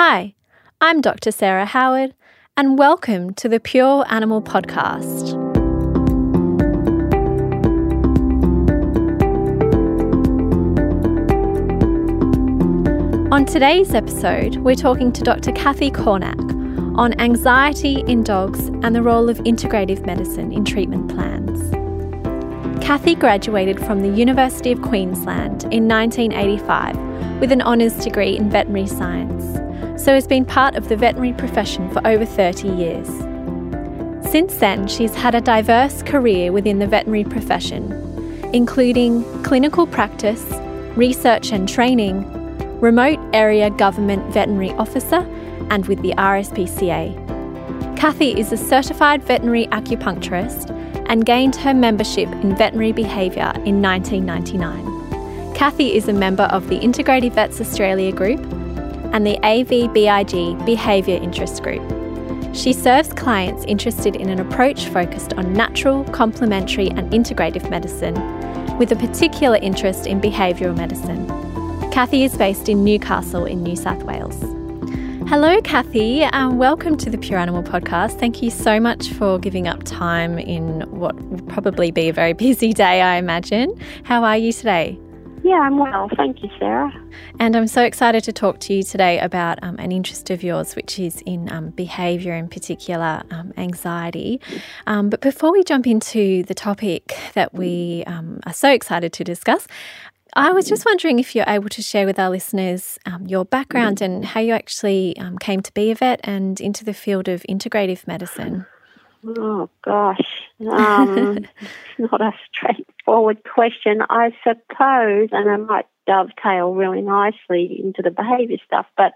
Hi, I'm Dr. Sarah Howard, and welcome to the Pure Animal Podcast. On today's episode, we're talking to Dr. Kathy Cornack on anxiety in dogs and the role of integrative medicine in treatment plans. Kathy graduated from the University of Queensland in 1985 with an honours degree in veterinary science so has been part of the veterinary profession for over 30 years. Since then, she's had a diverse career within the veterinary profession, including clinical practice, research and training, remote area government veterinary officer, and with the RSPCA. Kathy is a certified veterinary acupuncturist and gained her membership in veterinary behaviour in 1999. Kathy is a member of the Integrative Vets Australia group and the AVBIG Behaviour Interest Group. She serves clients interested in an approach focused on natural, complementary, and integrative medicine, with a particular interest in behavioural medicine. Kathy is based in Newcastle in New South Wales. Hello, Kathy, and welcome to the Pure Animal Podcast. Thank you so much for giving up time in what will probably be a very busy day, I imagine. How are you today? Yeah, I'm well. Thank you, Sarah. And I'm so excited to talk to you today about um, an interest of yours, which is in um, behaviour, in particular um, anxiety. Um, but before we jump into the topic that we um, are so excited to discuss, I was just wondering if you're able to share with our listeners um, your background and how you actually came to be a vet and into the field of integrative medicine. Oh gosh, um, it's not a straightforward question. I suppose, and I might dovetail really nicely into the behaviour stuff. But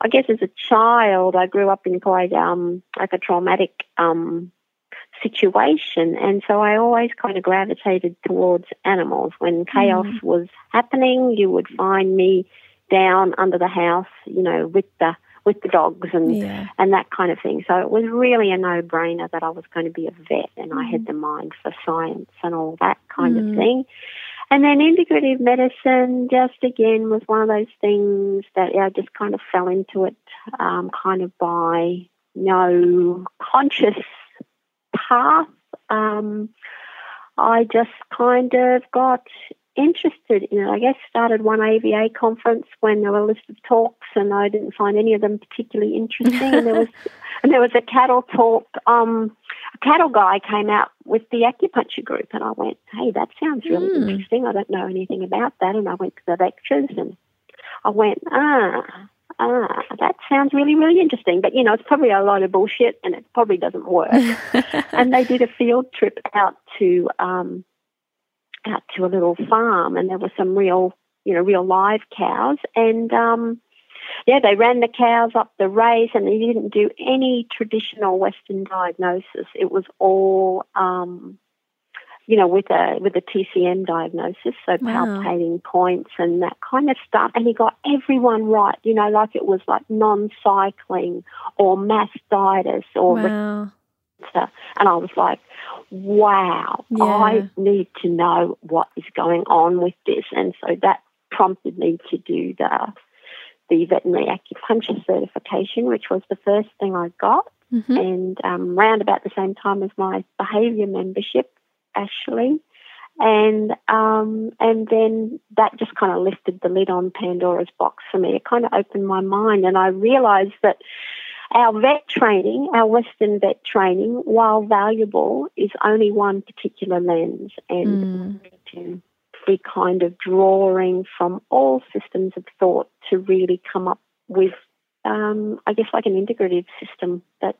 I guess as a child, I grew up in quite um, like a traumatic um, situation, and so I always kind of gravitated towards animals. When chaos mm. was happening, you would find me down under the house, you know, with the with the dogs and yeah. and that kind of thing. So it was really a no brainer that I was going to be a vet and. I had mm. the mind for science and all that kind mm. of thing. And then integrative medicine just again was one of those things that yeah, I just kind of fell into it um, kind of by no conscious path. Um, I just kind of got interested in it. I guess started one AVA conference when there were a list of talks, and I didn't find any of them particularly interesting. and there was and there was a cattle talk. Um, a cattle guy came out with the acupuncture group, and I went, "Hey, that sounds really mm. interesting. I don't know anything about that." And I went to the lectures, and I went, "Ah." Ah, that sounds really, really interesting. But, you know, it's probably a lot of bullshit and it probably doesn't work. and they did a field trip out to um, out to a little farm and there were some real, you know, real live cows. And, um, yeah, they ran the cows up the race and they didn't do any traditional Western diagnosis. It was all, um, you know, with a with a TCM diagnosis, so wow. palpating points and that kind of stuff. And he got everyone right, you know, like it was like non-cycling or mastitis or wow. and I was like, wow, yeah. I need to know what is going on with this. And so that prompted me to do the the veterinary acupuncture certification, which was the first thing I got. Mm-hmm. And um, round about the same time as my behaviour membership, Ashley. And um, and then that just kind of lifted the lid on Pandora's box for me. It kind of opened my mind, and I realised that our vet training, our Western vet training, while valuable, is only one particular lens, and mm. to be kind of drawing from all systems of thought to really come up with, um, I guess, like an integrative system that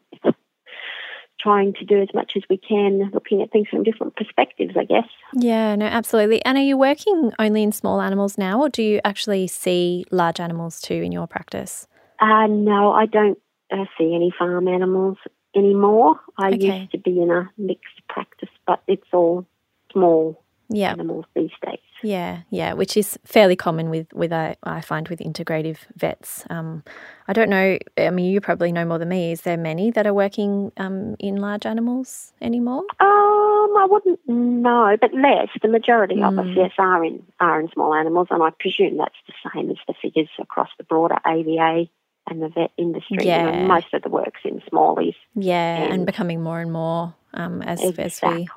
trying to do as much as we can, looking at things from different perspectives, I guess. Yeah, no, absolutely. And are you working only in small animals now, or do you actually see large animals too in your practice? Uh, no, I don't uh, see any farm animals anymore. I okay. used to be in a mixed practice, but it's all small yep. animals these days. Yeah, yeah, which is fairly common with with uh, I find with integrative vets. Um, I don't know. I mean, you probably know more than me. Is there many that are working um, in large animals anymore? Um, I wouldn't know, but less. The majority mm. of us, hmm. yes, are in are in small animals, and I presume that's the same as the figures across the broader AVA and the vet industry. Yeah. You know, most of the work's in smallies. Yeah, and, And- becoming more and more um, as as we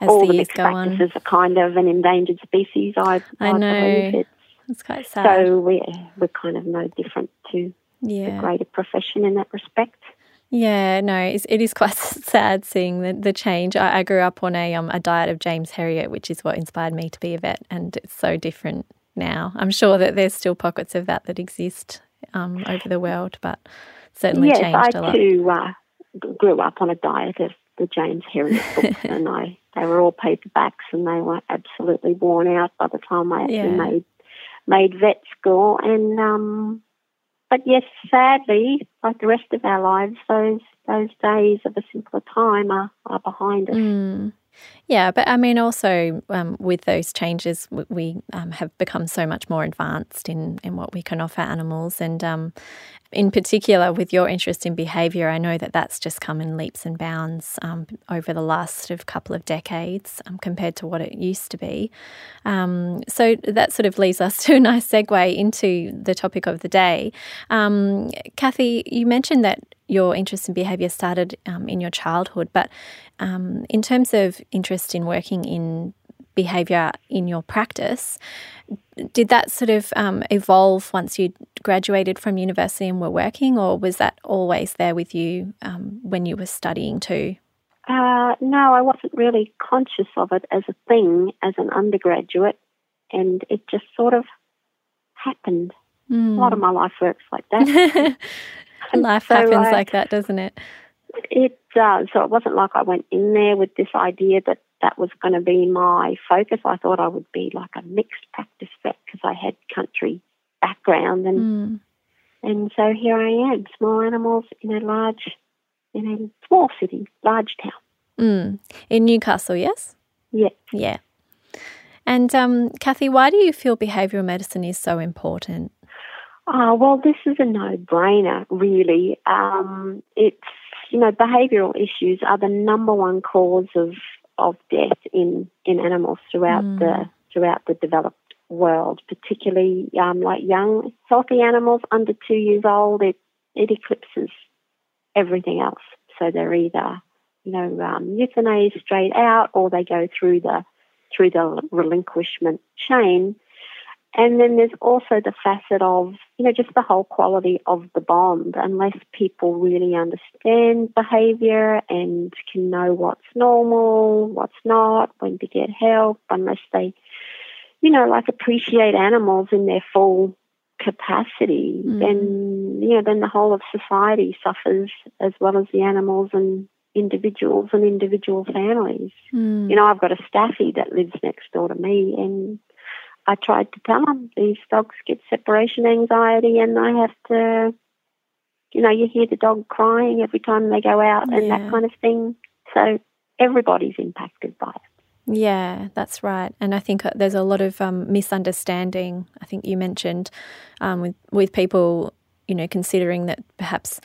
as All the the years go on. practices are kind of an endangered species. I, I know. it's It's quite sad. So we we're kind of no different to the greater profession in that respect. Yeah, no, it's, it is quite sad seeing the, the change. I, I grew up on a um, a diet of James Herriot, which is what inspired me to be a vet, and it's so different now. I'm sure that there's still pockets of that that exist um, over the world, but certainly yes, changed I a lot. too uh, grew up on a diet of the James Herriot books, and I they were all paperbacks, and they were absolutely worn out by the time I actually Yeah. made made vet school. And um, but yes, sadly, like the rest of our lives, those those days of a simpler time are, are behind us. Mm. Yeah, but I mean, also um, with those changes, we um, have become so much more advanced in, in what we can offer animals. And um, in particular, with your interest in behaviour, I know that that's just come in leaps and bounds um, over the last sort of couple of decades um, compared to what it used to be. Um, so that sort of leads us to a nice segue into the topic of the day. Kathy, you mentioned that your interest in behaviour started in your childhood, but in terms of interest in working in behaviour in your practice, did that sort of um, evolve once you graduated from university and were working, or was that always there with you um, when you were studying too? Uh, no, I wasn't really conscious of it as a thing as an undergraduate, and it just sort of happened. A lot of my life works like that. Life So happens I- like that, doesn't it? It does. So it wasn't like I went in there with this idea that that was going to be my focus. I thought I would be like a mixed practice vet because I had country background, and Mm. and so here I am, small animals in a large, in a small city, large town. Mm. In Newcastle, yes? Yeah. Yeah. And um, Kathy, why do you feel behavioural medicine is so important? Oh, well, this is a no brainer, really. Um, it's, you know, behavioural issues are the number one cause of, of death in, in animals throughout Mm. the throughout the developed world, particularly um, like young, healthy animals under two years old. It, it eclipses everything else. So they're either, you know, um, euthanized straight out or they go through the through the relinquishment chain. And then there's also the facet of, you know, just the whole quality of the bond. Unless people really understand behavior and can know what's normal, what's not, when to get help, unless they, you know, like appreciate animals in their full capacity, Mm. then, you know, then the whole of society suffers as well as the animals and individuals and individual families. Mm. You know, I've got a staffy that lives next door to me, and I tried to tell them these dogs get separation anxiety, and I have to, you know, you hear the dog crying every time they go out and that kind of thing. So everybody's impacted by it. Yeah, that's right. And I think uh, there's a lot of um, misunderstanding. I think you mentioned um, with with people, you know, considering that perhaps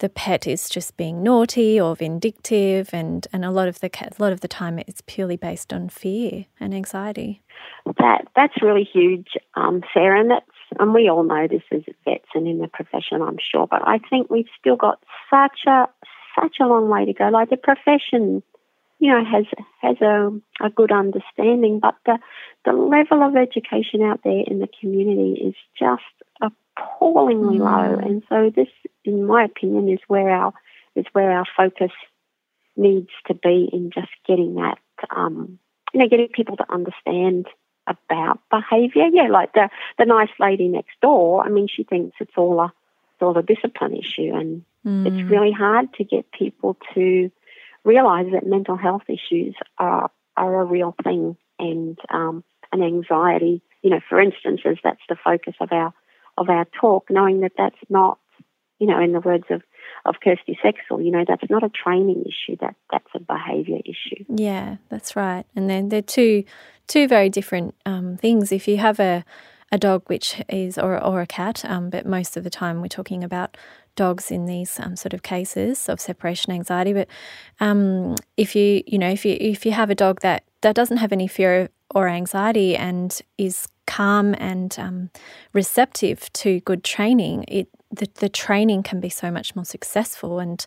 the pet is just being naughty or vindictive, and, and a lot of the a lot of the time it's purely based on fear and anxiety. That that's really huge, um, Sarah, and that's and we all know this as vets and in the profession, I'm sure. But I think we've still got such a such a long way to go. Like the profession, you know, has has a a good understanding, but the the level of education out there in the community is just appallingly low. And so this, in my opinion, is where our is where our focus needs to be in just getting that, um, you know, getting people to understand about behaviour. Yeah, like the the nice lady next door. I mean, she thinks it's all a it's all a discipline issue, and Mm. it's really hard to get people to realise that mental health issues are are a real thing, and um, and anxiety. You know, for instance, as that's the focus of our of our talk, knowing that that's not, you know, in the words of of Kirsty Seksel, you know, that's not a training issue. That that's a behaviour issue. Yeah, that's right. And then they're two two very different um, things. If you have a a dog which is or or a cat, um, but most of the time we're talking about dogs in these um, sort of cases of separation anxiety. But um, if you you know if you if you have a dog that that doesn't have any fear or anxiety and is calm and um, receptive to good training, it the, the training can be so much more successful. And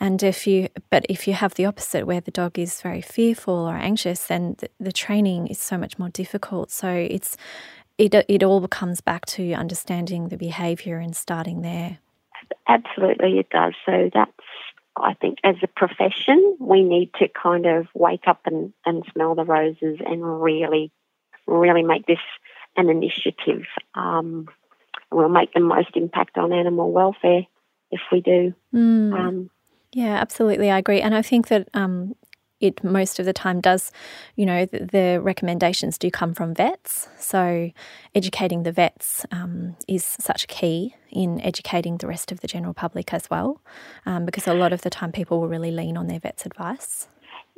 and if you but if you have the opposite where the dog is very fearful or anxious then the, the training is so much more difficult. So it's it it all comes back to understanding the behavior and starting there. Absolutely it does. So that's I think as a profession, we need to kind of wake up and, and smell the roses and really, really make this an initiative. Um, we'll make the most impact on animal welfare if we do. Mm. Um, yeah, absolutely. I agree. And I think that um, it most of the time does, you know, the, the, recommendations do come from vets. So educating the vets um, is such a key in educating the rest of the general public as well, um, because a lot of the time people will really lean on their vet's advice.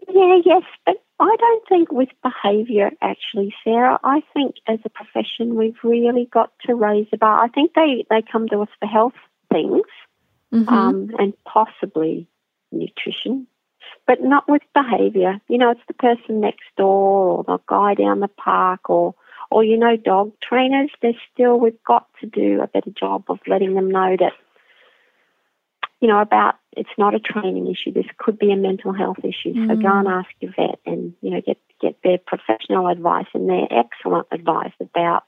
Yeah, yes, but I don't think with behaviour actually, Sarah. I think as a profession we've really got to raise the bar. I think they, they come to us for health things mm-hmm. um, and possibly nutrition but not with behaviour. You know, it's the person next door or the guy down the park or, or you know, dog trainers. There's still, we've got to do a better job of letting them know that, you know, about it's not a training issue. This could be a mental health issue. Mm. So go and mm. ask your vet and, you know, get, get their professional advice and their excellent advice about,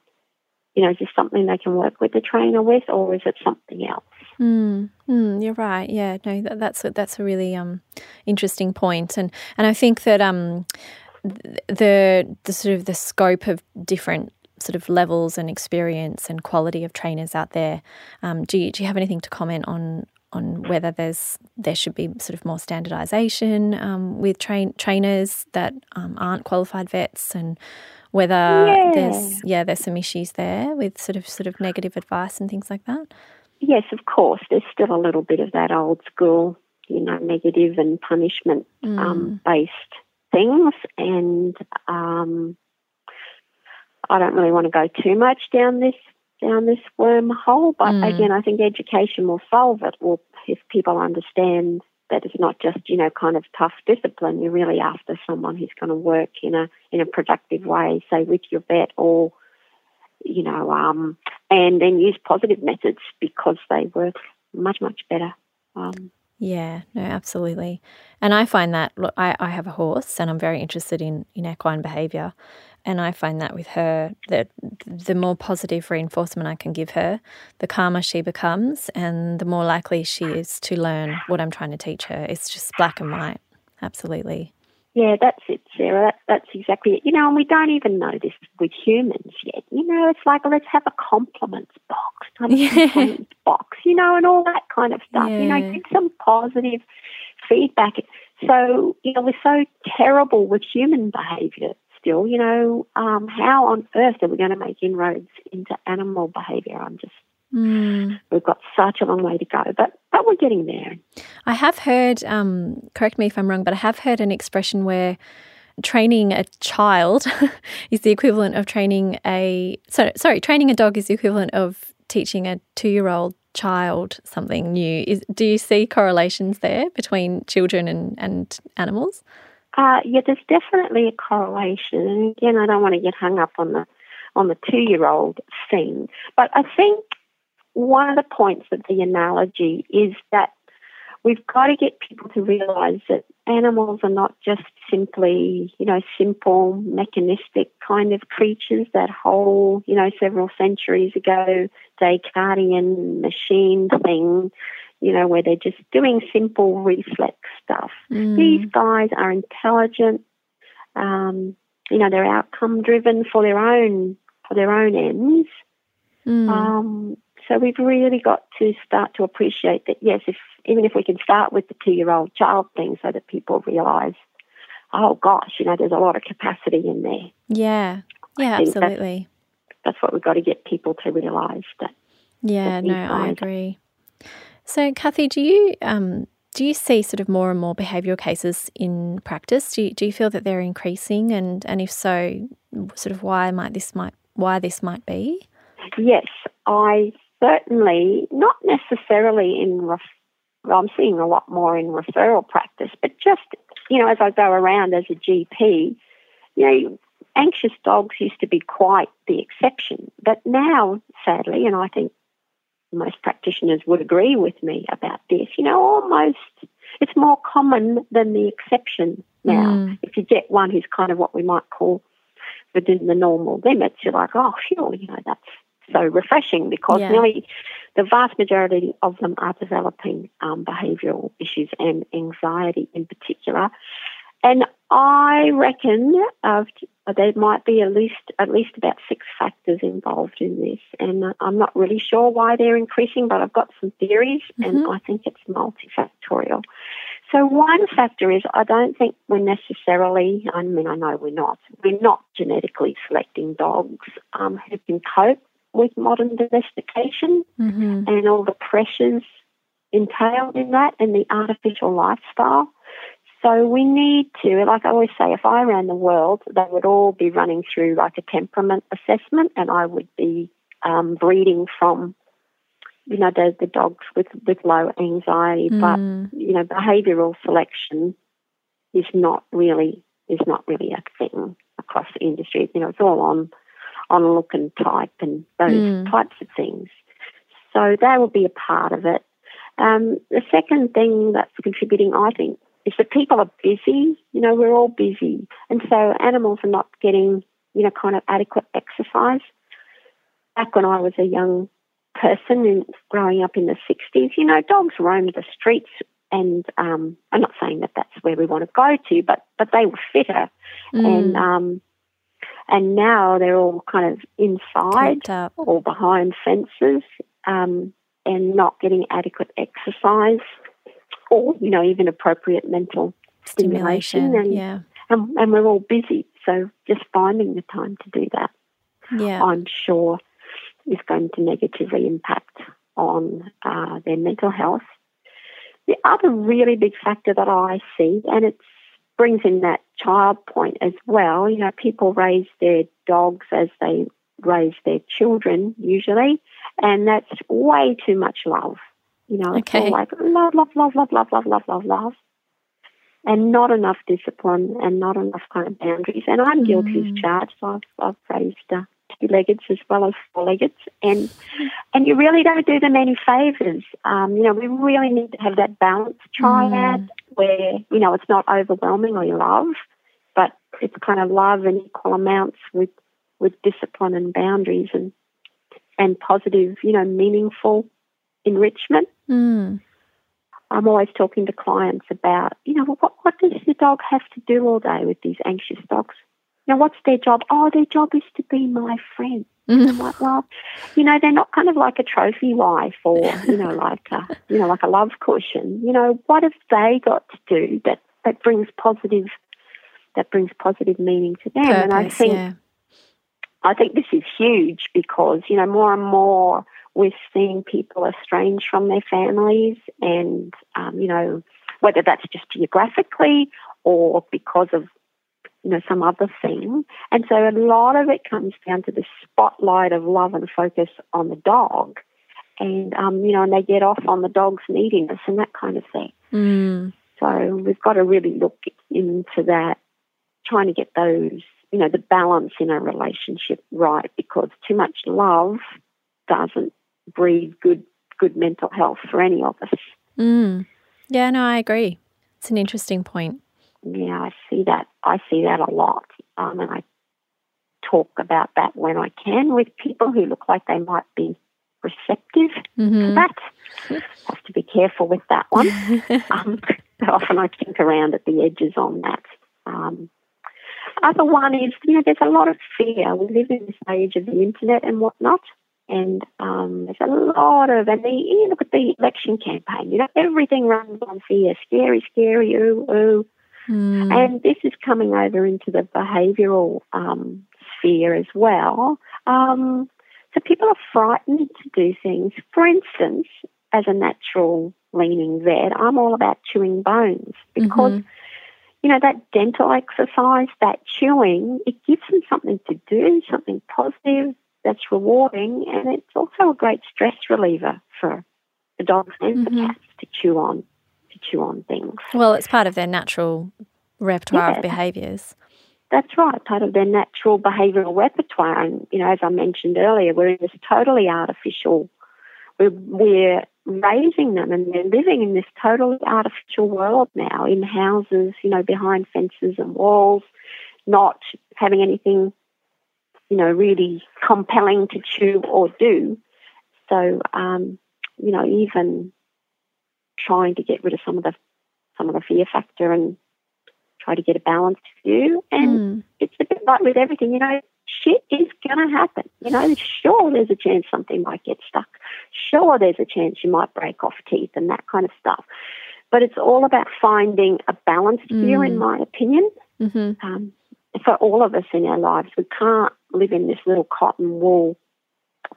you know, is this something they can work with the trainer with or is it something else? Mm, mm, you're right. Yeah, no, that, that's a, that's a really um, interesting point, and and I think that um, the the sort of the scope of different sort of levels and experience and quality of trainers out there. Um, do you, do you have anything to comment on on whether there's there should be sort of more standardization um, with train trainers that um, aren't qualified vets and whether yeah. there's yeah there's some issues there with sort of sort of negative advice and things like that yes, of course, there's still a little bit of that old school, you know, negative and punishment um, mm. um, based things. And um, I don't really want to go too much down this down this wormhole, but mm. again, I think education will solve it. Well, if people understand that it's not just you know kind of tough discipline, you're really after someone who's going to work in a in a productive way, say with your vet or you know, um, and then use positive methods because they work much, much better. Um, yeah, no, absolutely. And I find that, look, I, I have a horse and I'm very interested in, in equine behaviour. And I find that with her, that the more positive reinforcement I can give her, the calmer she becomes and the more likely she is to learn what I'm trying to teach her. It's just black and white. Absolutely. Yeah, that's it, Sarah. That, that's exactly it. You know, and we don't even know this with humans yet. You know, it's like let's have a compliments box, yeah. compliments box, you know, and all that kind of stuff. Yeah. You know, give some positive feedback. So, you know, we're so terrible with human behaviour still. You know, um, how on earth are we going to make inroads into animal behaviour? I'm just Mm. We've got such a long way to go, but but we're getting there. I have heard, um, correct me if I'm wrong, but I have heard an expression where training a child is the equivalent of training a sorry, sorry, training a dog is the equivalent of teaching a two-year-old child something new. Is, do you see correlations there between children and, and animals? Uh, yeah, there's definitely a correlation. And again, I don't want to get hung up on the on the two-year-old thing, but I think one of the points of the analogy is that we've got to get people to realize that animals are not just simply, you know, simple mechanistic kind of creatures, that whole, you know, several centuries ago Descartesian machine thing, you know, where they're just doing simple reflex stuff. Mm. These guys are intelligent, um, you know, they're outcome driven for their own for their own ends. Mm. Um, so we've really got to start to appreciate that, yes, if even if we can start with the two year old child thing so that people realise, oh gosh, you know, there's a lot of capacity in there. Yeah, yeah, absolutely. That's, that's, what we've got to get people to realise that. Yeah, that no, I agree. So, Kathy, do you um, do you see sort of more and more behavioural cases in practice? Do you, do you feel that they're increasing, and and if so, sort of why might this might why this might be? Yes, I certainly not necessarily in ref- I'm seeing a lot more in referral practice, but just you know, as I go around as a GP, you know, anxious dogs used to be quite the exception, but now, sadly, and I think most practitioners would agree with me about this. You know, almost it's more common than the exception now. Mm. If you get one who's kind of what we might call within the normal limits, you're like, oh, sure, you know, that's so refreshing because yeah. nearly the vast majority of them are developing um, behavioural issues and anxiety in particular. And I reckon uh, there might be at least at least about six factors involved in this, and I'm not really sure why they're increasing, but I've got some theories, mm-hmm. and I think it's multifactorial. So one factor is I don't think we're necessarily, I mean, I know we're not, we're not genetically selecting dogs um, who can cope with modern domestication mm-hmm. and all the pressures entailed in that and the artificial lifestyle. So we need to, like I always say, if I ran the world, they would all be running through like a temperament assessment, and I would be um, breeding from, you know, the, the dogs with, with low anxiety. Mm. But you know, behavioural selection is not really is not really a thing across the industry. You know, it's all on on look and type and those mm. types of things. So that will be a part of it. Um, the second thing that's contributing, I think, is that people are busy. You know, we're all busy. And so animals are not getting, you know, kind of adequate exercise. Back when I was a young person and growing up in the 60s, you know, dogs roamed the streets and um, I'm not saying that that's where we want to go to, but but they were fitter, mm. and um, and now they're all kind of inside or behind fences um, and not getting adequate exercise or, you know, even appropriate mental stimulation. stimulation and, yeah. And, and we're all busy. So just finding the time to do that, yeah. I'm sure, is going to negatively impact on uh, their mental health. The other really big factor that I see, and it brings in that child point as well, you know, people raise their dogs as they raise their children usually, and that's way too much love. You know, it's okay. all like love, love, love, love, love, love, love, love, love, and not enough discipline and not enough kind of boundaries. And I'm guilty mm. as charged. I've, I've raised uh, two-leggeds as well as four-leggeds, and and you really don't do them any favors. Um, you know, we really need to have that balance triad mm. where you know it's not overwhelmingly love, but it's kind of love in equal amounts with with discipline and boundaries and and positive, you know, meaningful enrichment. Mm. I'm always talking to clients about, you know, what, what does the dog have to do all day with these anxious dogs? Know, what's their job? Oh, their job is to be my friend. Mm. I'm like, well, you know, they're not kind of like a trophy wife or, you know, like a, you know, like a love cushion. You know, what have they got to do that, that brings positive, that brings positive meaning to them? Purpose, and I think, yeah. I think this is huge because, you know, more and more we're seeing people estranged from their families, and um, you know whether that's just geographically or because of you know some other thing. And so a lot of it comes down to the spotlight of love and focus on the dog, and um, you know, and they get off on the dog's neediness and that kind of thing. Mm. So we've got to really look into that, trying to get those you know the balance in a relationship right because too much love doesn't breed good good mental health for any of us. Mm. Yeah, no, I agree. It's an interesting point. Yeah, I see that. I see that a lot, um, and I talk about that when I can with people who look like they might be receptive mm-hmm. to that. Have to be careful with that one. um, often I think around at the edges on that. Um, other one is, you know, there's a lot of fear. We live in this age of the internet and whatnot. And um, there's a lot of, and the, you look at the election campaign, you know, everything runs on fear, scary, scary, ooh, ooh. Mm. And this is coming over into the behavioural um, sphere as well. Um, so people are frightened to do things. For instance, as a natural leaning vet, I'm all about chewing bones because, mm-hmm. you know, that dental exercise, that chewing, it gives them something to do, something positive that's rewarding, and it's also a great stress reliever for the dogs and mm-hmm. the cats to chew on to chew on things. Well, it's part of their natural repertoire yeah, of behaviours. That's right, part of their natural behavioural repertoire. And you know, as I mentioned earlier, we're in this totally artificial. we're, we're raising them and they're living in this totally artificial world now in houses, you know, behind fences and walls, not having anything, you know, really compelling to chew or do. So, um, you know, even trying to get rid of some of the some of the fear factor and try to get a balanced view. And mm. it's a bit like with everything, you know, shit is going to happen. You know, sure, there's a chance something might get stuck. Sure, there's a chance you might break off teeth and that kind of stuff. But it's all about finding a balanced mm. view, in my opinion. Mm-hmm. Um, for all of us in our lives, we can't live in this little cotton wool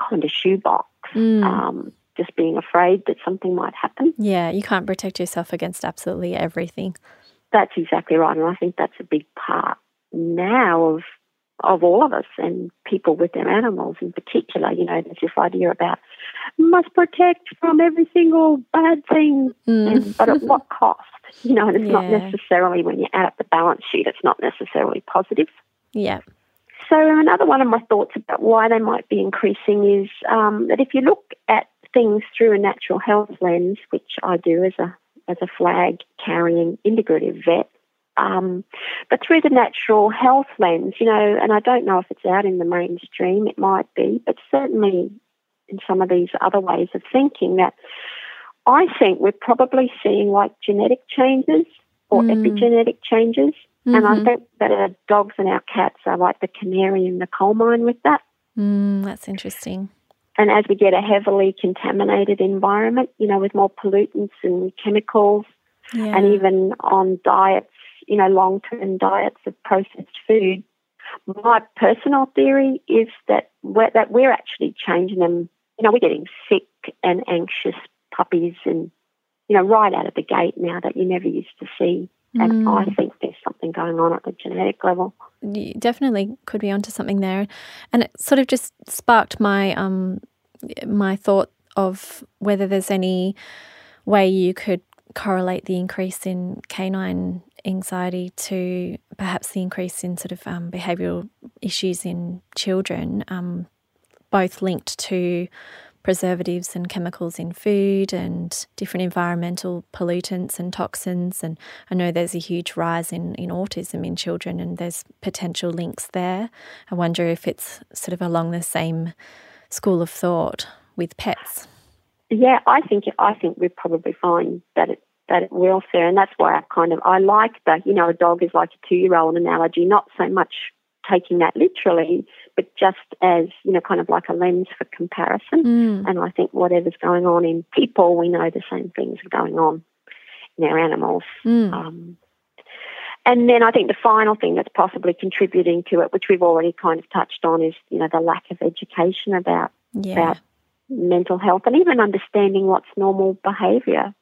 kind of shoebox. Mm. Um, just being afraid that something might happen. Yeah, you can't protect yourself against absolutely everything. That's exactly right, and I think that's a big part now of of all of us and people with their animals in particular. You know, there's this idea about must protect from every single bad thing, mm. and, but at what cost? You know, and it's yeah. not necessarily when you add up the balance sheet, it's not necessarily positive. Yeah. So another one of my thoughts about why they might be increasing is um, that if you look at things through a natural health lens, which I do as a as a flag carrying integrative vet, um, but through the natural health lens, you know, and I don't know if it's out in the mainstream, it might be, but certainly in some of these other ways of thinking that I think we're probably seeing like genetic changes or mm. epigenetic changes. Mm-hmm. And I mm-hmm. think that our dogs and our cats are like the canary in the coal mine with that. Mm, that's interesting. And as we get a heavily contaminated environment, you know, with more pollutants and chemicals, yeah. and even on diets you know, long term diets of processed food. My personal theory is that we're, that we're actually changing them. You know, we're getting sick and anxious puppies, and you know, right out of the gate now that you never used to see. And mm. I think there's something going on at the genetic level. You definitely could be onto something there, and it sort of just sparked my um my thought of whether there's any way you could correlate the increase in canine anxiety to perhaps the increase in sort of um, behavioural issues in children, um, both linked to preservatives and chemicals in food and different environmental pollutants and toxins. And I know there's a huge rise in, in autism in children, and there's potential links there. I wonder if it's sort of along the same school of thought with pets. Yeah, I think I think we probably find that it that welfare, and that's why I kind of I like the you know a dog is like a two year old analogy, not so much taking that literally, but just as you know kind of like a lens for comparison. Mm. And I think whatever's going on in people, we know the same things are going on in our animals. Mm. Um, and then I think the final thing that's possibly contributing to it, which we've already kind of touched on, is you know the lack of education about yeah. about mental health and even understanding what's normal behaviour.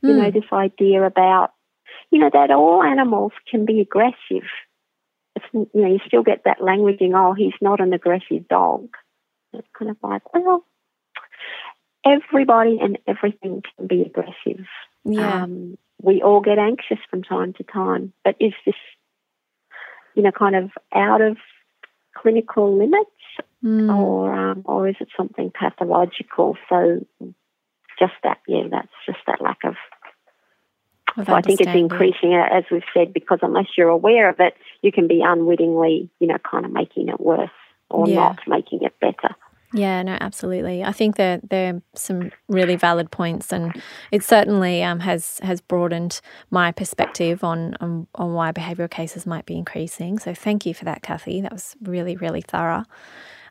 You know, hmm. this idea about, you know, that all animals can be aggressive. You know, you still get that languaging, oh, he's not an aggressive dog. It's kind of like, well, everybody and everything can be aggressive. Yeah. Um, we all get anxious from time to time, but is this, you know, kind of out of clinical limits, mm. or um, or is it something pathological? So just that, yeah, that's just that lack of. So I think it's increasing, as we've said, because unless you're aware of it, you can be unwittingly, you know, kind of making it worse or yeah. not making it better. Yeah, no, absolutely. I think that there are some really valid points, and it certainly um, has has broadened my perspective on, on on why behavioural cases might be increasing. So, thank you for that, Kathy. That was really really thorough.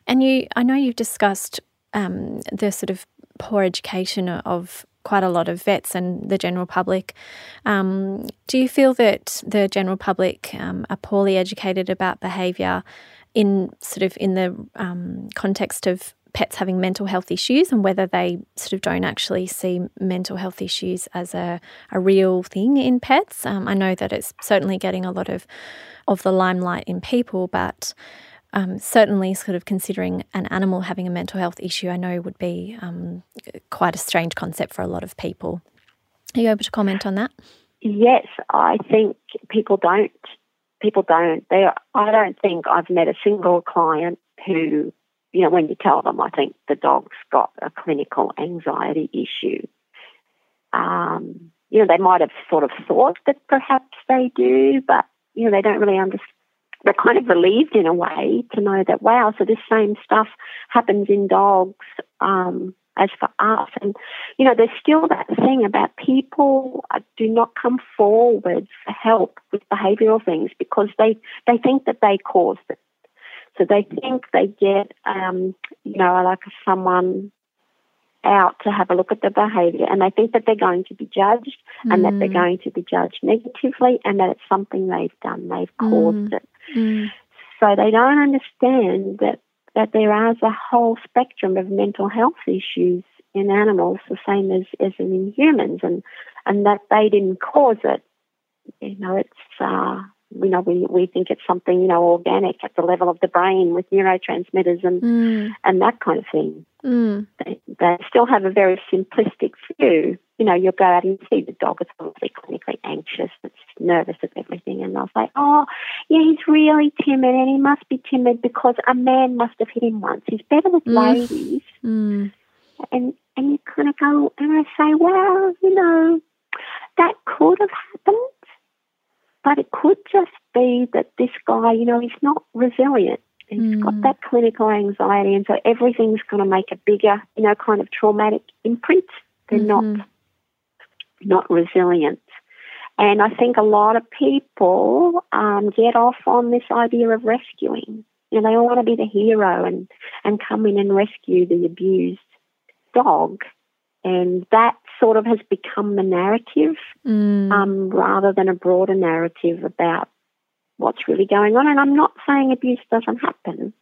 And you, I know you've discussed um, the sort of poor education of quite a lot of vets and the general public. Um, do you feel that the general public um, are poorly educated about behaviour in sort of in the um, context of pets having mental health issues and whether they sort of don't actually see mental health issues as a, a real thing in pets? Um, I know that it's certainly getting a lot of of the limelight in people, but um, certainly, sort of considering an animal having a mental health issue, I know would be um, quite a strange concept for a lot of people. Are you able to comment on that? Yes, I think people don't. People don't. They. I don't think I've met a single client who you know, when you tell them, I think the dog's got a clinical anxiety issue. Um, you know, they might have sort of thought that perhaps they do, but, you know, they don't really understand. They're kind of relieved in a way to know that, wow, so this same stuff happens in dogs um, as for us. And, you know, there's still that thing about people uh, do not come forward for help with behavioural things because they, they think that they caused it. So they think they get, um, you know, like someone out to have a look at the behaviour and they think that they're going to be judged mm. and that they're mm. going to be judged negatively and that it's something they've done, they've caused mm. it. Mm. So they don't understand that, that there is a whole spectrum of mental health issues in animals, the same as, as in humans, and, and that they didn't cause it. You know, it's uh, you know, we, we think it's something, you know, organic at the level of the brain with neurotransmitters and mm. and that kind of thing. Mm. They, they still have a very simplistic view. You know, you'll go out and see the dog is probably clinically anxious, it's nervous of everything, and they'll say, "Oh, yeah, he's really timid, and he must be timid because a man must have hit him once. He's better with mm. ladies." Mm. And and you kind of go and I say, "Well, you know, that could have happened." But it could just be that this guy, you know, he's not resilient. He's mm. got that clinical anxiety, and so everything's going to make a bigger, you know, kind of traumatic imprint. They're mm-hmm. not not resilient. And I think a lot of people um, get off on this idea of rescuing. You know, they all want to be the hero and, and come in and rescue the abused dog. And that sort of has become the narrative mm. um, rather than a broader narrative about what's really going on. And I'm not saying abuse doesn't happen.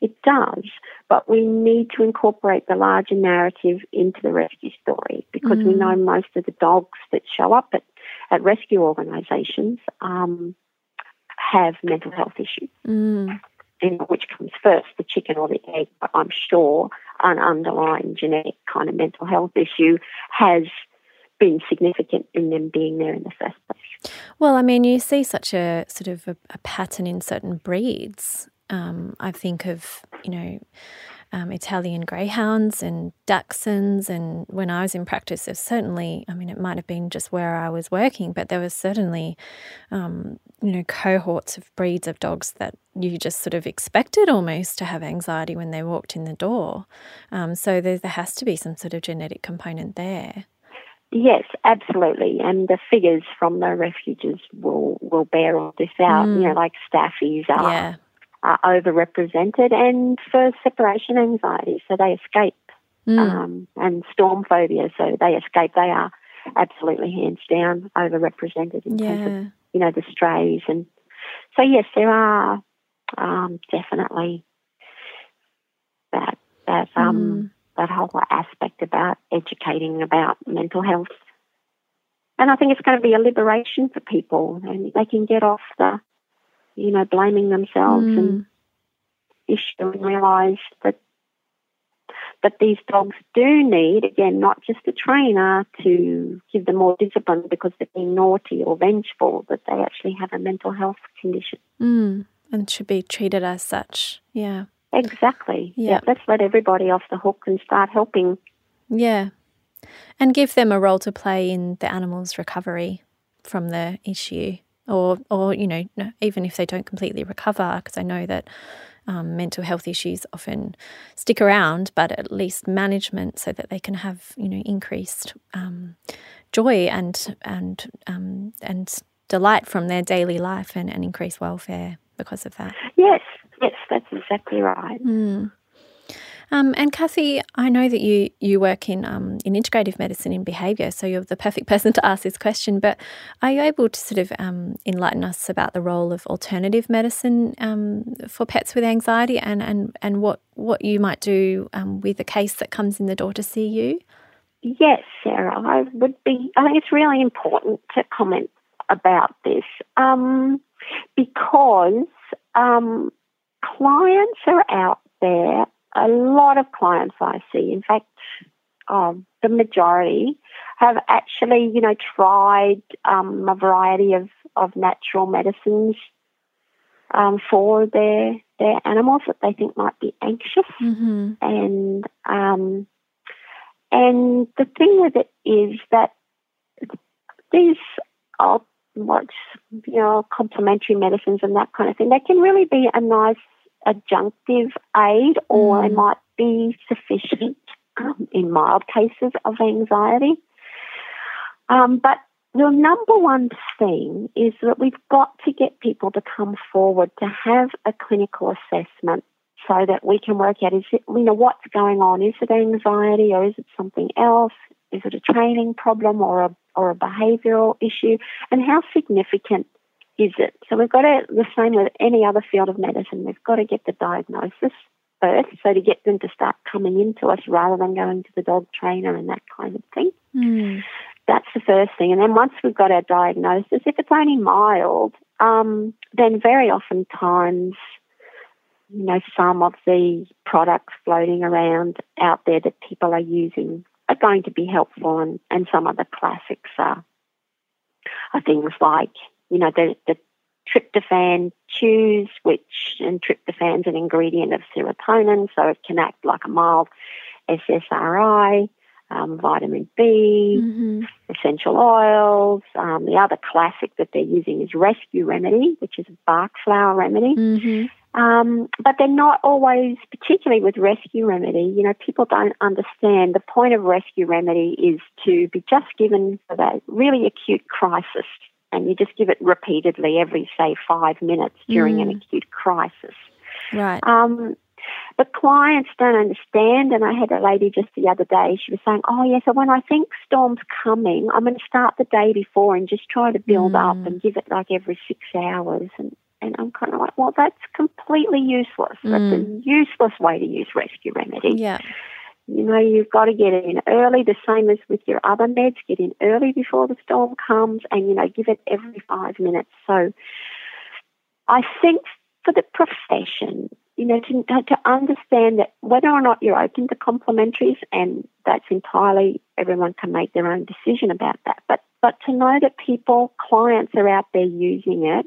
It does, but we need to incorporate the larger narrative into the rescue story because mm. we know most of the dogs that show up at, at rescue organisations um, have mental health issues. Mm. And which comes first, the chicken or the egg? But I'm sure an underlying genetic kind of mental health issue has been significant in them being there in the first place. Well, I mean, you see such a sort of a, a pattern in certain breeds. Um, I think of, you know, um, Italian greyhounds and dachshunds. And when I was in practice, there's certainly, I mean, it might have been just where I was working, but there was certainly, um, you know, cohorts of breeds of dogs that you just sort of expected almost to have anxiety when they walked in the door. Um, so there, there has to be some sort of genetic component there. Yes, absolutely, and the figures from the refuges will will bear all this out. Mm. You know, like staffies are yeah are overrepresented, and for separation anxiety, so they escape, mm. um, and storm phobia, so they escape. They are absolutely hands down overrepresented in yeah. terms of you know the strays, and so yes, there are um, definitely that that um, mm. that whole aspect about educating about mental health. And I think it's going to be a liberation for people, and they can get off the you know, blaming themselves mm. and issue and realise that that these dogs do need, again, not just a trainer to give them more discipline because they're being naughty or vengeful, but they actually have a mental health condition. Mm. And should be treated as such. Yeah. Exactly. Yeah. yeah. Let's let everybody off the hook and start helping. Yeah. And give them a role to play in the animal's recovery from the issue or or you know even if they don't completely recover because I know that um, mental health issues often stick around, but at least management so that they can have you know increased um, joy and and um, and delight from their daily life and, and increase welfare because of that. Yes, yes, that's exactly right. Mm. Um, and Kathy, I know that you you work in um, in integrative medicine in behaviour, so you're the perfect person to ask this question. But are you able to sort of um, enlighten us about the role of alternative medicine um, for pets with anxiety, and and and what what you might do um, with a case that comes in the door to see you? Yes, Sarah, I would be. I think it's really important to comment about this um, because clients are out there a lot of clients I see, in fact, um, the majority, have actually, you know, tried um, a variety of, of natural medicines um, for their their animals that they think might be anxious, Mm-hmm. and um, and the thing with it is that these are what's you know complementary medicines and that kind of thing. They can really be a nice adjunctive aid, or they Mm. might be sufficient um, in mild cases of anxiety. Um, but the number one thing is that we've got to get people to come forward to have a clinical assessment so that we can work out is it you know what's going on is it anxiety or is it something else is it a training problem or a or a behavioral issue and how significant is it so we've got to the same with any other field of medicine we've got to get the diagnosis first so to get them to start coming into us rather than going to the dog trainer and that kind of thing Mm. that's the first thing. And then once we've got our diagnosis, if it's only mild, um, then very often times, you know, some of the products floating around out there that people are using are going to be helpful, and, and some of the classics are, are things like, you know, the, the tryptophan chews, which, and tryptophan's an ingredient of serotonin, so it can act like a mild SSRI, um, vitamin B, Mm-hmm. essential oils. Um, the other classic that they're using is Rescue Remedy, which is a Bach flower remedy. Mm-hmm. Um, but they're not always, particularly with Rescue Remedy, you know, people don't understand the point of Rescue Remedy is to be just given for that really acute crisis. And you just give it repeatedly every, say, five minutes during an Mm. acute crisis. Right. Um, but clients don't understand, and I had a lady just the other day. She was saying, "Oh, yeah, so when I think storm's coming, I'm going to start the day before and just try to build up Mm. and give it like every six hours." And and I'm kind of like, "Well, that's completely useless. That's a useless way to use rescue remedy. Yeah. You know, you've got to get in early, the same as with your other meds. Get in early before the storm comes, and you know, give it every five minutes. So, I think for the profession, you know, to, to understand that whether or not you're open to complementaries, and that's entirely everyone can make their own decision about that. But but to know that people, clients are out there using it,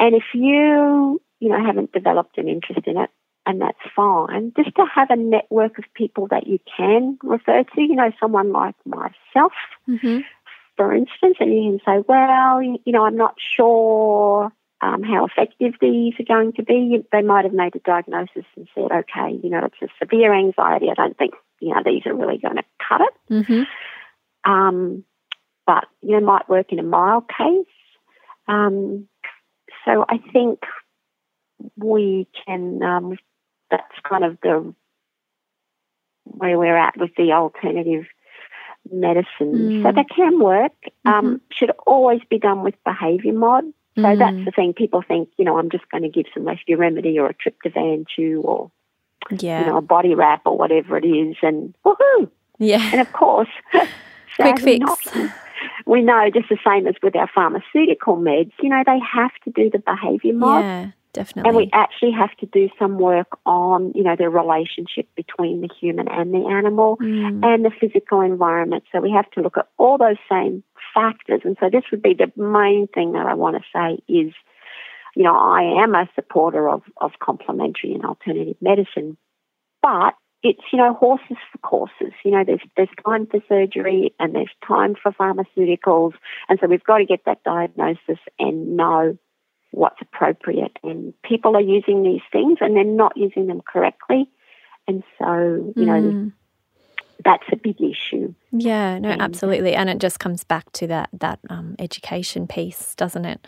and if you you know haven't developed an interest in it, and that's fine, just to have a network of people that you can refer to, you know, someone like myself, Mm-hmm. for instance, and you can say, well, you know, I'm not sure um, how effective these are going to be. They might have made a diagnosis and said, okay, you know, it's a severe anxiety. I don't think, you know, these are really going to cut it. Mm-hmm. Um, but, you know, might work in a mild case. Um, so I think we can, um, that's kind of the where we're at with the alternative medicine. So Mm. they can work. Um, should always be done with behaviour mod. So Mm. that's the thing. People think, you know, I'm just going to give some rescue remedy or a tryptophan chew or, Yeah. you know, a body wrap or whatever it is, and woohoo! yeah. And of course, Quick fix. not. we know just the same as with our pharmaceutical meds, you know, they have to do the behaviour mod. Yeah. Definitely. And we actually have to do some work on, you know, the relationship between the human and the animal Mm. and the physical environment. So we have to look at all those same factors. And so this would be the main thing that I want to say is, you know, I am a supporter of, of complementary and alternative medicine, but it's, you know, horses for courses. You know, there's there's time for surgery and there's time for pharmaceuticals. And so we've got to get that diagnosis and know what's appropriate. And people are using these things and they're not using them correctly. And so, you know, Mm. that's a big issue. Yeah, no, And- absolutely. And it just comes back to that that um, education piece, doesn't it?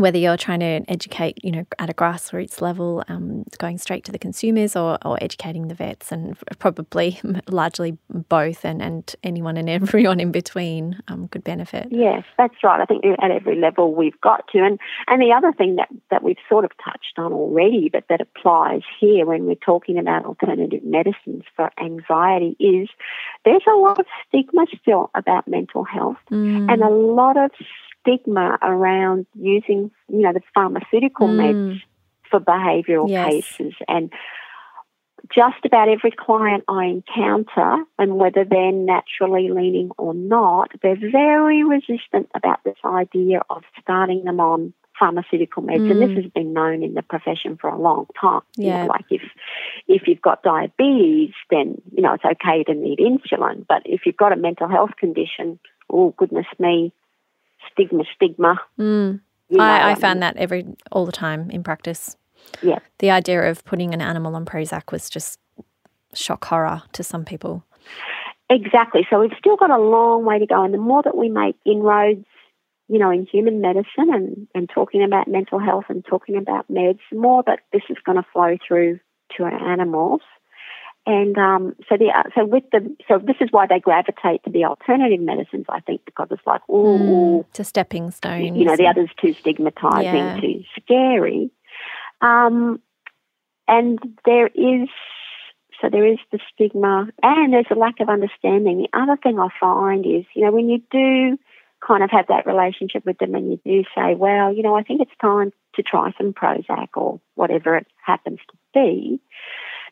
Whether you're trying to educate, you know, at a grassroots level, um, going straight to the consumers, or, or educating the vets, and probably largely both, and, and anyone and everyone in between um, could benefit. Yes, that's right. I think at every level we've got to. And and the other thing that, that we've sort of touched on already, but that applies here when we're talking about alternative medicines for anxiety is there's a lot of stigma still about mental health Mm. and a lot of stigma around using, you know, the pharmaceutical meds Mm. for behavioural Yes. cases and just about every client I encounter, and whether they're naturally leaning or not, they're very resistant about this idea of starting them on pharmaceutical meds, mm. and this mm. has been known in the profession for a long time. Yeah. You know, like if if you've got diabetes, then you know it's okay to need insulin, but if you've got a mental health condition, oh goodness me, stigma, stigma. Mm. You know, I, I found that every all the time in practice. Yeah. The idea of putting an animal on Prozac was just shock horror to some people. Exactly. So we've still got a long way to go, and the more that we make inroads, you know, in human medicine and, and talking about mental health and talking about meds, the more that this is going to flow through to our animals. And um, so the uh, so with the so this is why they gravitate to the alternative medicines, I think, because it's like oh, mm, it's a stepping stone. You know, the other's too stigmatizing, yeah. too scary. Um, and there is so there is the stigma and there's a lack of understanding. The other thing I find is, you know, when you do kind of have that relationship with them and you do say, well, you know, I think it's time to try some Prozac or whatever it happens to be,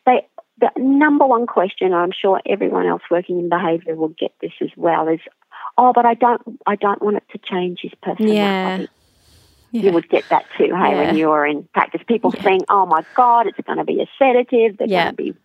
they the number one question I'm sure everyone else working in behaviour will get this as well is, oh, but I don't I don't want it to change his personality. Yeah. Yeah. You would get that too, hey, yeah. when you're in practice. People yeah. saying, "Oh my God, it's going to be a sedative. They're going to be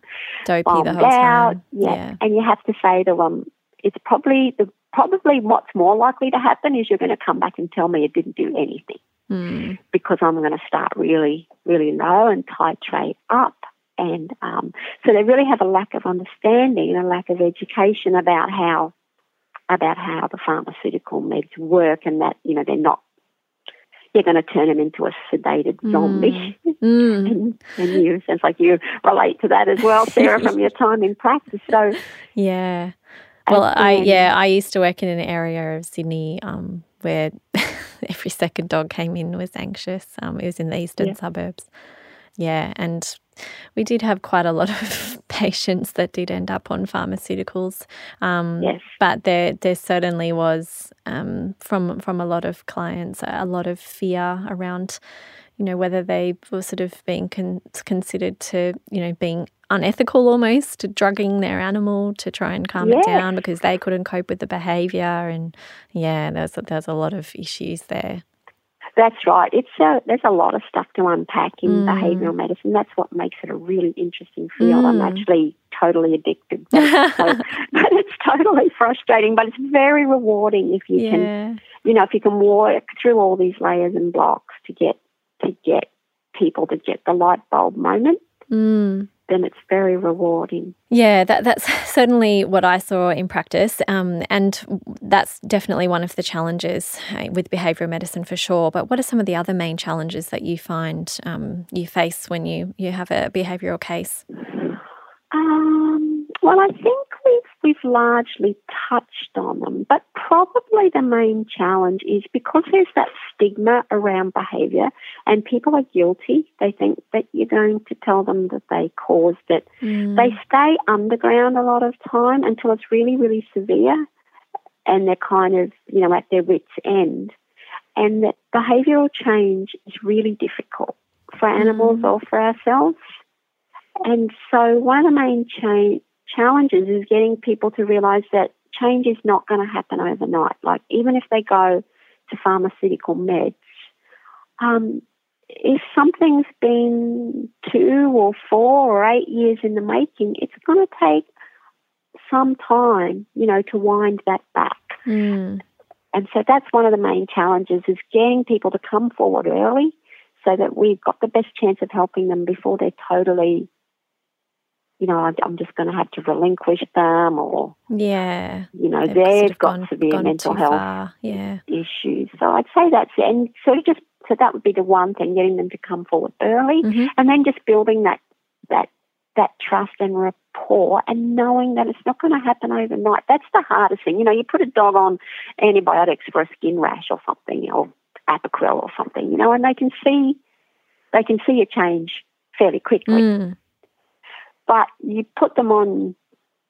dopey the whole out." Time. Yeah. and you have to say to them, "It's probably the probably what's more likely to happen is you're going to come back and tell me it didn't do anything mm. because I'm going to start really, really low and titrate up." And um, so they really have a lack of understanding and a lack of education about how about how the pharmaceutical meds work and that you know they're not you're going to turn them into a sedated zombie. Mm. Mm. and, and, you, sounds like you relate to that as well, Sarah, from your time in practice. So, yeah. Well, I yeah, I used to work in an area of Sydney um, where every second dog came in was anxious. Um, it was in the eastern yeah. suburbs. Yeah, and we did have quite a lot of patients that did end up on pharmaceuticals. Um, yes. But there, there certainly was um, from from a lot of clients a lot of fear around, you know, whether they were sort of being con- considered to, you know, being unethical almost, drugging their animal to try and calm yes. it down because they couldn't cope with the behaviour. And yeah, there's there's a lot of issues there. That's right. It's a, there's a lot of stuff to unpack in mm. behavioural medicine. That's what makes it a really interesting field. Mm. I'm actually totally addicted, but it's, so, but it's, totally frustrating. But it's very rewarding if you yeah. can, you know, if you can walk through all these layers and blocks to get to get people to get the light bulb moment. Mm then it's very rewarding. Yeah, that, that's certainly what I saw in practice. Um, and that's definitely one of the challenges with behavioural medicine for sure. But what are some of the other main challenges that you find um, you face when you, you have a behavioural case? Um, well, I think we've we've largely touched on them, but probably the main challenge is because there's that stigma around behaviour and people are guilty. They think that you're going to tell them that they caused it. Mm. They stay underground a lot of time until it's really, really severe and they're kind of, you know, at their wits' end. And that behavioural change is really difficult for animals mm. or for ourselves. And so one of the main cha- challenges is getting people to realize that change is not going to happen overnight. Like even if they go to pharmaceutical meds, um, if something's been two or four or eight years in the making, it's going to take some time, you know, to wind that back. Mm. And so that's one of the main challenges is getting people to come forward early so that we've got the best chance of helping them before they're totally you know, I'm just going to have to relinquish them, or yeah, you know, they've, they've sort of got gone, severe mental health yeah. issues. So I'd say that's and sort of just so that would be the one thing, getting them to come forward early, mm-hmm. and then just building that that that trust and rapport, and knowing that it's not going to happen overnight. That's the hardest thing. You know, you put a dog on antibiotics for a skin rash or something, or Apoquel or something, you know, and they can see they can see a change fairly quickly. Mm but you put them on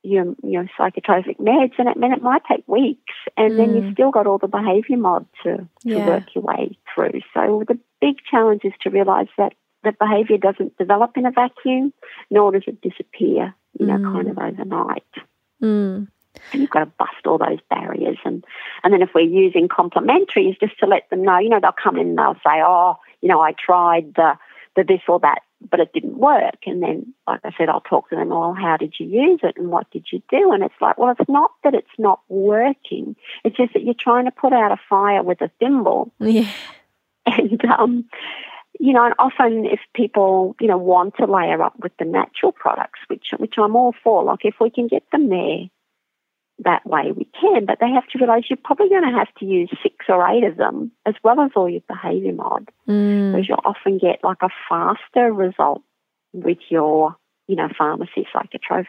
your, your psychotropic meds, and it, mean, it might take weeks, and mm. then you've mm. still got all the behaviour mod to, to yeah. work your way through. So the big challenge is to realise that the behaviour doesn't develop in a vacuum, nor does it disappear, you know, mm. kind of overnight. Mm. And you've got to bust all those barriers. And, and then if we're using complementaries, just to let them know, you know, they'll come in and they'll say, oh, you know, I tried the, the this or that, but it didn't work. And then, like I said, I'll talk to them, well, how did you use it and what did you do? And it's like, well, it's not that it's not working. It's just that you're trying to put out a fire with a thimble. Yeah. And, um, you know, and often if people, you know, want to layer up with the natural products, which which I'm all for, like if we can get them there that way, we can. But they have to realise you're probably going to have to use six or eight of them as well as all your behaviour mod, Mm. because you'll often get like a faster result with your, you know, pharmacy psychotropics.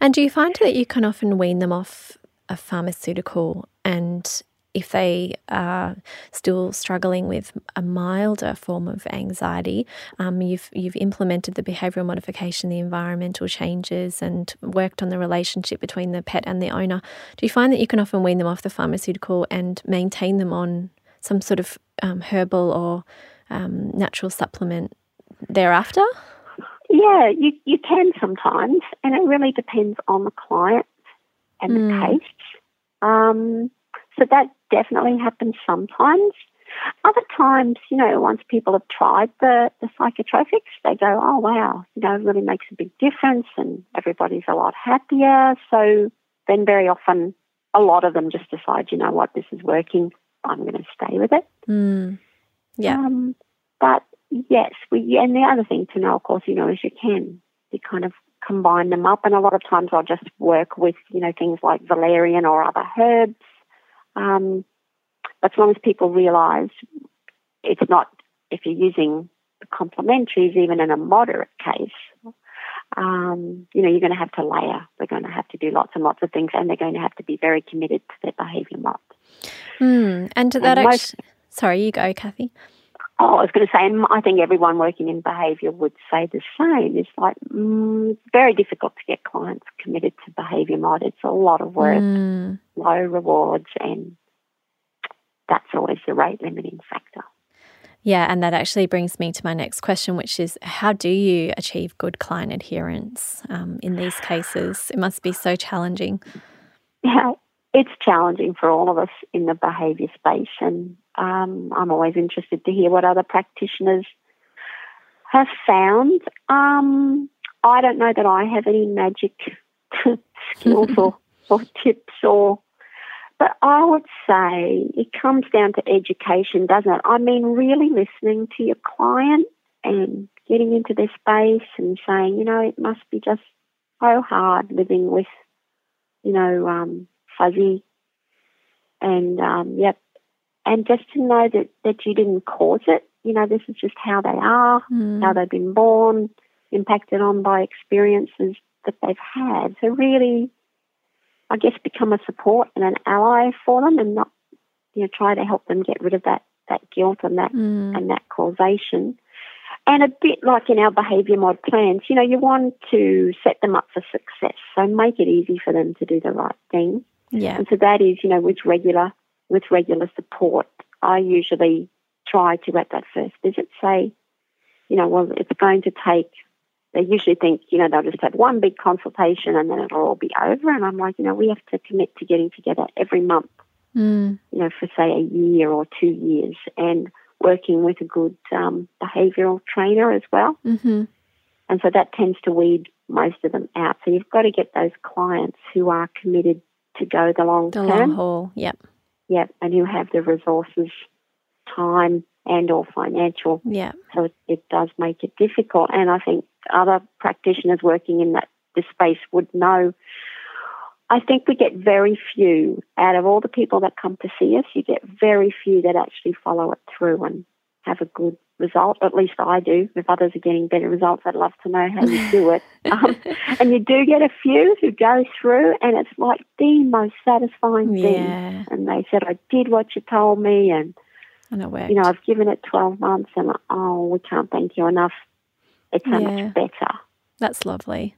And do you find that you can often wean them off a pharmaceutical and if they are still struggling with a milder form of anxiety, um, you've you've implemented the behavioural modification, the environmental changes, and worked on the relationship between the pet and the owner. Do you find that you can often wean them off the pharmaceutical and maintain them on some sort of um, herbal or um, natural supplement thereafter? Yeah, you, you can sometimes, and it really depends on the client and the Mm. case. Um, so that definitely happens sometimes. Other times, you know, once people have tried the, the psychotropics, they go, oh, wow, you know, it really makes a big difference and everybody's a lot happier. So then very often, a lot of them just decide, you know what, this is working. I'm going to stay with it. Mm. Yeah. Um, but yes, we and the other thing to know, of course, you know, is you can you kind of combine them up, and a lot of times I'll just work with you know things like valerian or other herbs. Um, but as long as people realise it's not if you're using the complementaries, even in a moderate case. Um, you know, you're going to have to layer. They're going to have to do lots and lots of things, and they're going to have to be very committed to their behaviour mod. Mm. And that And most- actually, sorry, you go, Kathy. Oh, I was going to say, mm, I think everyone working in behaviour would say the same. It's like mm, it's very difficult to get clients committed to behaviour mod. It's a lot of work, Mm. low rewards, and that's always the rate limiting factor. Yeah, and that actually brings me to my next question, which is how do you achieve good client adherence um, in these cases? It must be so challenging. Yeah, it's challenging for all of us in the behaviour space, and um, I'm always interested to hear what other practitioners have found. Um, I don't know that I have any magic skills or, or tips or but I would say it comes down to education, doesn't it? I mean, really listening to your client and getting into their space and saying, you know, it must be just so hard living with, you know, um, fuzzy and, um, yep. And just to know that, that you didn't cause it, you know, this is just how they are, Mm. how they've been born, impacted on by experiences that they've had. So really, I guess become a support and an ally for them, and not you know try to help them get rid of that that guilt and that Mm. and that causation. And a bit like in our behaviour mod plans, you know, you want to set them up for success. So make it easy for them to do the right thing. Yeah. And so that is, you know, with regular with regular support, I usually try to at that first visit say, you know, well, it's going to take. They usually think, you know, they'll just have one big consultation and then it'll all be over. And I'm like, you know, we have to commit to getting together every month, Mm. you know, for say a year or two years, and working with a good um, behavioural trainer as well. hmm And so that tends to weed most of them out. So you've got to get those clients who are committed to go the long The term. long haul. Yep. Yep, and who have the resources, time, and or financial. Yeah. So it, it does make it difficult. And I think other practitioners working in that this space would know. I think we get very few out of all the people that come to see us. You get very few that actually follow it through and have a good result. At least I do. If others are getting better results, I'd love to know how you do it. Um, and you do get a few who go through, and it's like the most satisfying thing. And they said, "I did what you told me," and And it worked. you know, I've given it 12 months and oh, we can't thank you enough. It's so Yeah. much better. That's lovely.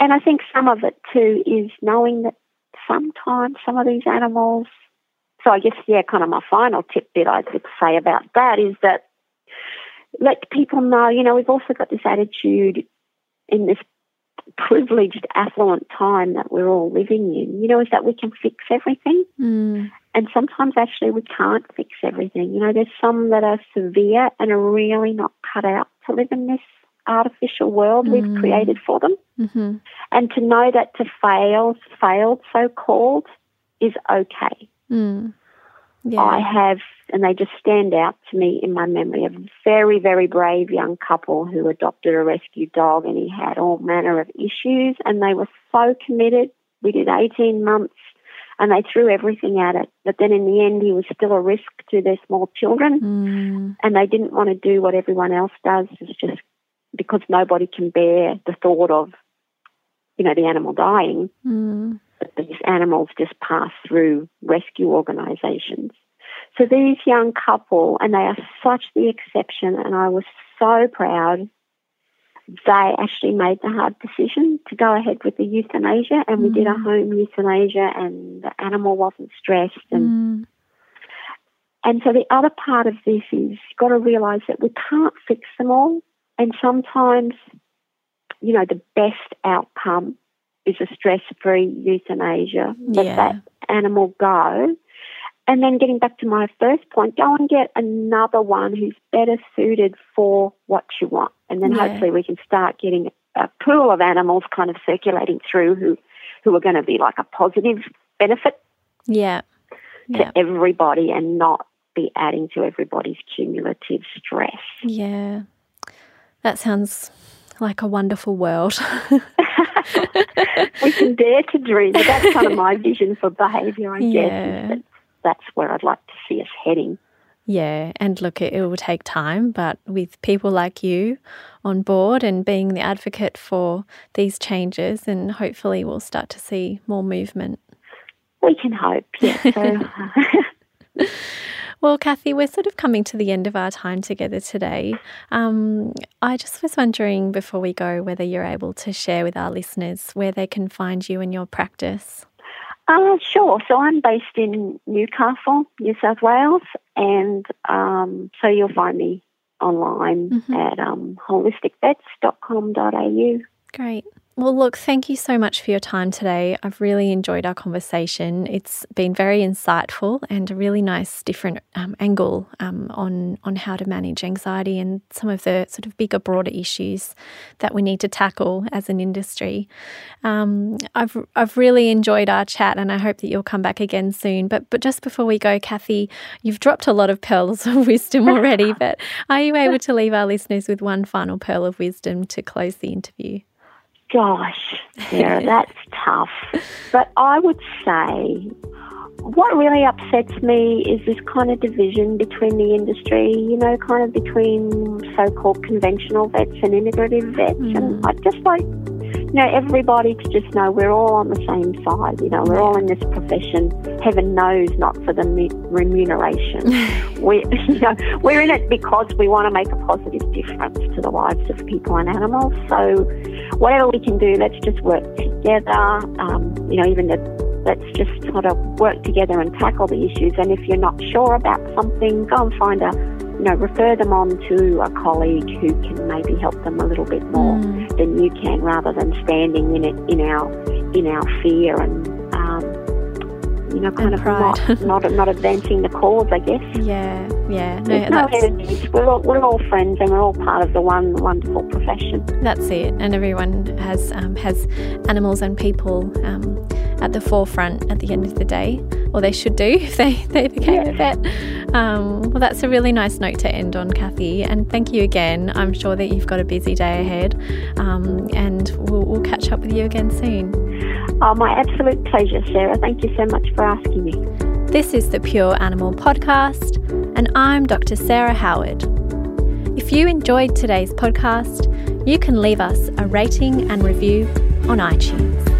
And I think some of it too is knowing that sometimes some of these animals, so I guess, yeah, kind of my final tip bit I could say about that is that let people know, you know, we've also got this attitude in this privileged, affluent time that we're all living in, you know, is that we can fix everything. Mm. And sometimes actually we can't fix everything. You know, there's some that are severe and are really not cut out to live in this artificial world we've Mm. created for them. hmm And to know that to fail, failed so called, is okay. Mm. Yeah. I have, and they just stand out to me in my memory, a very, very brave young couple who adopted a rescue dog and he had all manner of issues and they were so committed. We did 18 months and they threw everything at it. But then in the end, he was still a risk to their small children Mm. and they didn't want to do what everyone else does. It's just because nobody can bear the thought of, you know, the animal dying Mm. That these animals just pass through rescue organisations. So these young couple, and they are such the exception, and I was so proud. They actually made the hard decision to go ahead with the euthanasia, and we did a Mm. home euthanasia, and the animal wasn't stressed. And, Mm. and so the other part of this is you've got to realise that we can't fix them all, and sometimes, you know, the best outcome is a stress-free euthanasia. Let Yeah. that animal go. And then getting back to my first point, go and get another one who's better suited for what you want. And then Yeah. hopefully we can start getting a pool of animals kind of circulating through who, who are going to be like a positive benefit Yeah. to Yeah. everybody and not be adding to everybody's cumulative stress. Yeah. That sounds like a wonderful world. we can dare to dream. But that's kind of my vision for behaviour, I guess. Yeah. That that's where I'd like to see us heading. Yeah, and look, it, it will take time, but with people like you on board and being the advocate for these changes, and hopefully we'll start to see more movement. We can hope, yes. So, Well, Kathy, we're sort of coming to the end of our time together today. Um, I just was wondering before we go whether you're able to share with our listeners where they can find you and your practice. uh, sure. So I'm based in Newcastle, New South Wales, and um, so you'll find me online Mhm. at um, holisticvets.com.au. Great. Well, look, thank you so much for your time today. I've really enjoyed our conversation. It's been very insightful and a really nice, different um, angle um, on on how to manage anxiety and some of the sort of bigger, broader issues that we need to tackle as an industry. Um, I've I've really enjoyed our chat, and I hope that you'll come back again soon. But but just before we go, Kathy, you've dropped a lot of pearls of wisdom already. but are you able to leave our listeners with one final pearl of wisdom to close the interview? Gosh, Sarah, that's tough. But I would say what really upsets me is this kind of division between the industry, you know, kind of between so called conventional vets and integrative vets. And mm. I'd just like, you know, everybody to just know we're all on the same side. You know, we're all in this profession, heaven knows, not for the remuneration. we, you know, we're in it because we want to make a positive difference to the lives of people and animals. So, whatever we can do, let's just work together. Um, you know, even the, let's just sort of work together and tackle the issues. And if you're not sure about something, go and find a, know, refer them on to a colleague who can maybe help them a little bit more Mm. than you can, rather than standing in it in our in our fear and. You know, kind And of pride. not, not not advancing the cause, I guess. Yeah, yeah. No, There's no enemies. We're all, we're all friends and we're all part of the one wonderful profession. that's it. And everyone has um, has animals and people um, at the forefront at the end of the day, or they should do if they, they became a vet. Um, well, that's a really nice note to end on, Kathy. And thank you again. I'm sure that you've got a busy day ahead, um, and we'll, we'll catch up with you again soon. Oh, my absolute pleasure, Sarah. Thank you so much for asking me. This is the Pure Animal Podcast, and I'm Dr. Sarah Howard. If you enjoyed today's podcast, you can leave us a rating and review on iTunes.